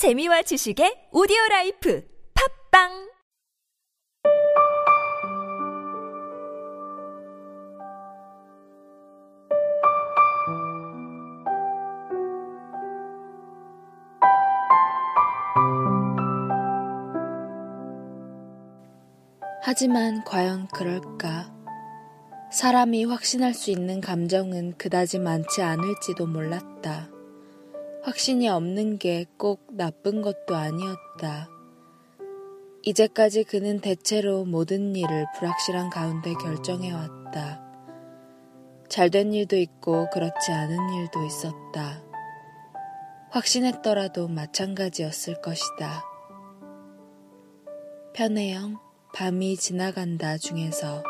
재미와 지식의 오디오 라이프 팝빵 하지만 과연 그럴까? 사람이 확신할 수 있는 감정은 그다지 많지 않을지도 몰랐다. 확신이 없는 게 꼭 나쁜 것도 아니었다. 이제까지 그는 대체로 모든 일을 불확실한 가운데 결정해왔다. 잘된 일도 있고 그렇지 않은 일도 있었다. 확신했더라도 마찬가지였을 것이다. 편혜영, 밤이 지나간다 중에서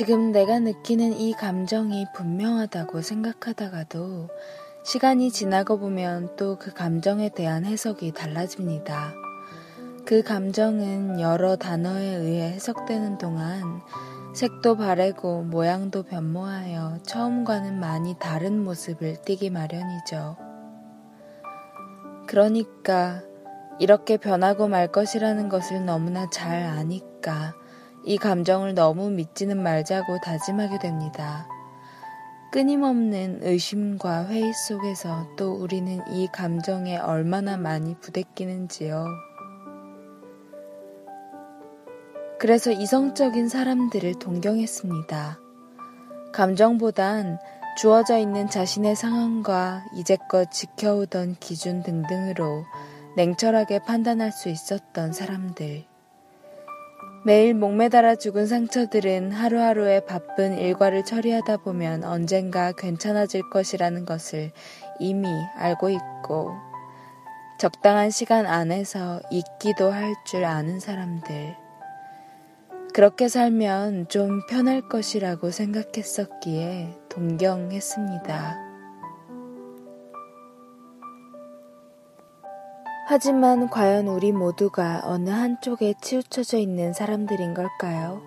지금 내가 느끼는 이 감정이 분명하다고 생각하다가도 시간이 지나고 보면 또 그 감정에 대한 해석이 달라집니다. 그 감정은 여러 단어에 의해 해석되는 동안 색도 바래고 모양도 변모하여 처음과는 많이 다른 모습을 띠기 마련이죠. 그러니까 이렇게 변하고 말 것이라는 것을 너무나 잘 아니까 이 감정을 너무 믿지는 말자고 다짐하게 됩니다. 끊임없는 의심과 회의 속에서 또 우리는 이 감정에 얼마나 많이 부대끼는지요. 그래서 이성적인 사람들을 동경했습니다. 감정보단 주어져 있는 자신의 상황과 이제껏 지켜오던 기준 등등으로 냉철하게 판단할 수 있었던 사람들. 매일 목매달아 죽은 상처들은 하루하루의 바쁜 일과를 처리하다 보면 언젠가 괜찮아질 것이라는 것을 이미 알고 있고 적당한 시간 안에서 잊기도 할 줄 아는 사람들. 그렇게 살면 좀 편할 것이라고 생각했었기에 동경했습니다. 하지만 과연 우리 모두가 어느 한쪽에 치우쳐져 있는 사람들인 걸까요?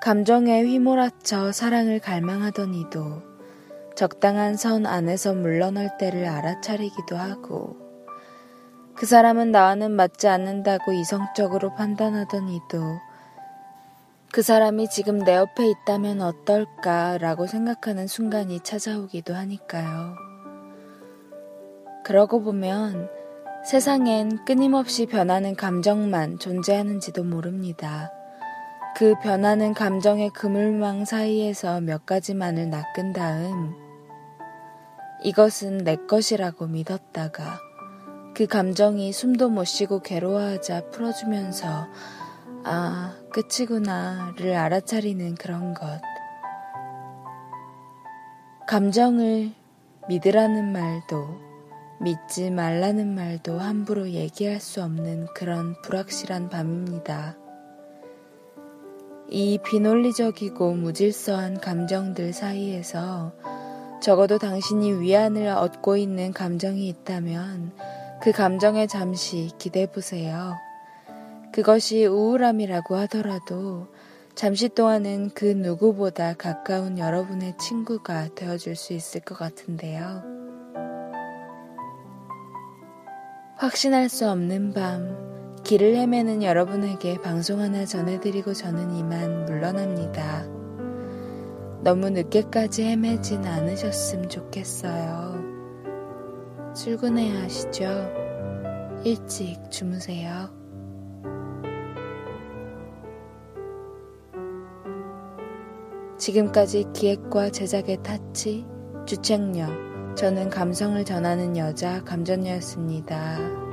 감정에 휘몰아쳐 사랑을 갈망하던 이도 적당한 선 안에서 물러날 때를 알아차리기도 하고 그 사람은 나와는 맞지 않는다고 이성적으로 판단하던 이도 그 사람이 지금 내 옆에 있다면 어떨까라고 생각하는 순간이 찾아오기도 하니까요. 그러고 보면 세상엔 끊임없이 변하는 감정만 존재하는지도 모릅니다. 그 변하는 감정의 그물망 사이에서 몇 가지만을 낚은 다음 이것은 내 것이라고 믿었다가 그 감정이 숨도 못 쉬고 괴로워하자 풀어주면서 아, 끝이구나를 알아차리는 그런 것. 감정을 믿으라는 말도 믿지 말라는 말도 함부로 얘기할 수 없는 그런 불확실한 밤입니다. 이 비논리적이고 무질서한 감정들 사이에서 적어도 당신이 위안을 얻고 있는 감정이 있다면 그 감정에 잠시 기대 보세요. 그것이 우울함이라고 하더라도 잠시 동안은 그 누구보다 가까운 여러분의 친구가 되어줄 수 있을 것 같은데요. 확신할 수 없는 밤, 길을 헤매는 여러분에게 방송 하나 전해드리고 저는 이만 물러납니다. 너무 늦게까지 헤매진 않으셨으면 좋겠어요. 출근해야 하시죠? 일찍 주무세요. 지금까지 기획과 제작의 타치, 주책력, 저는 감성을 전하는 여자 감전녀였습니다.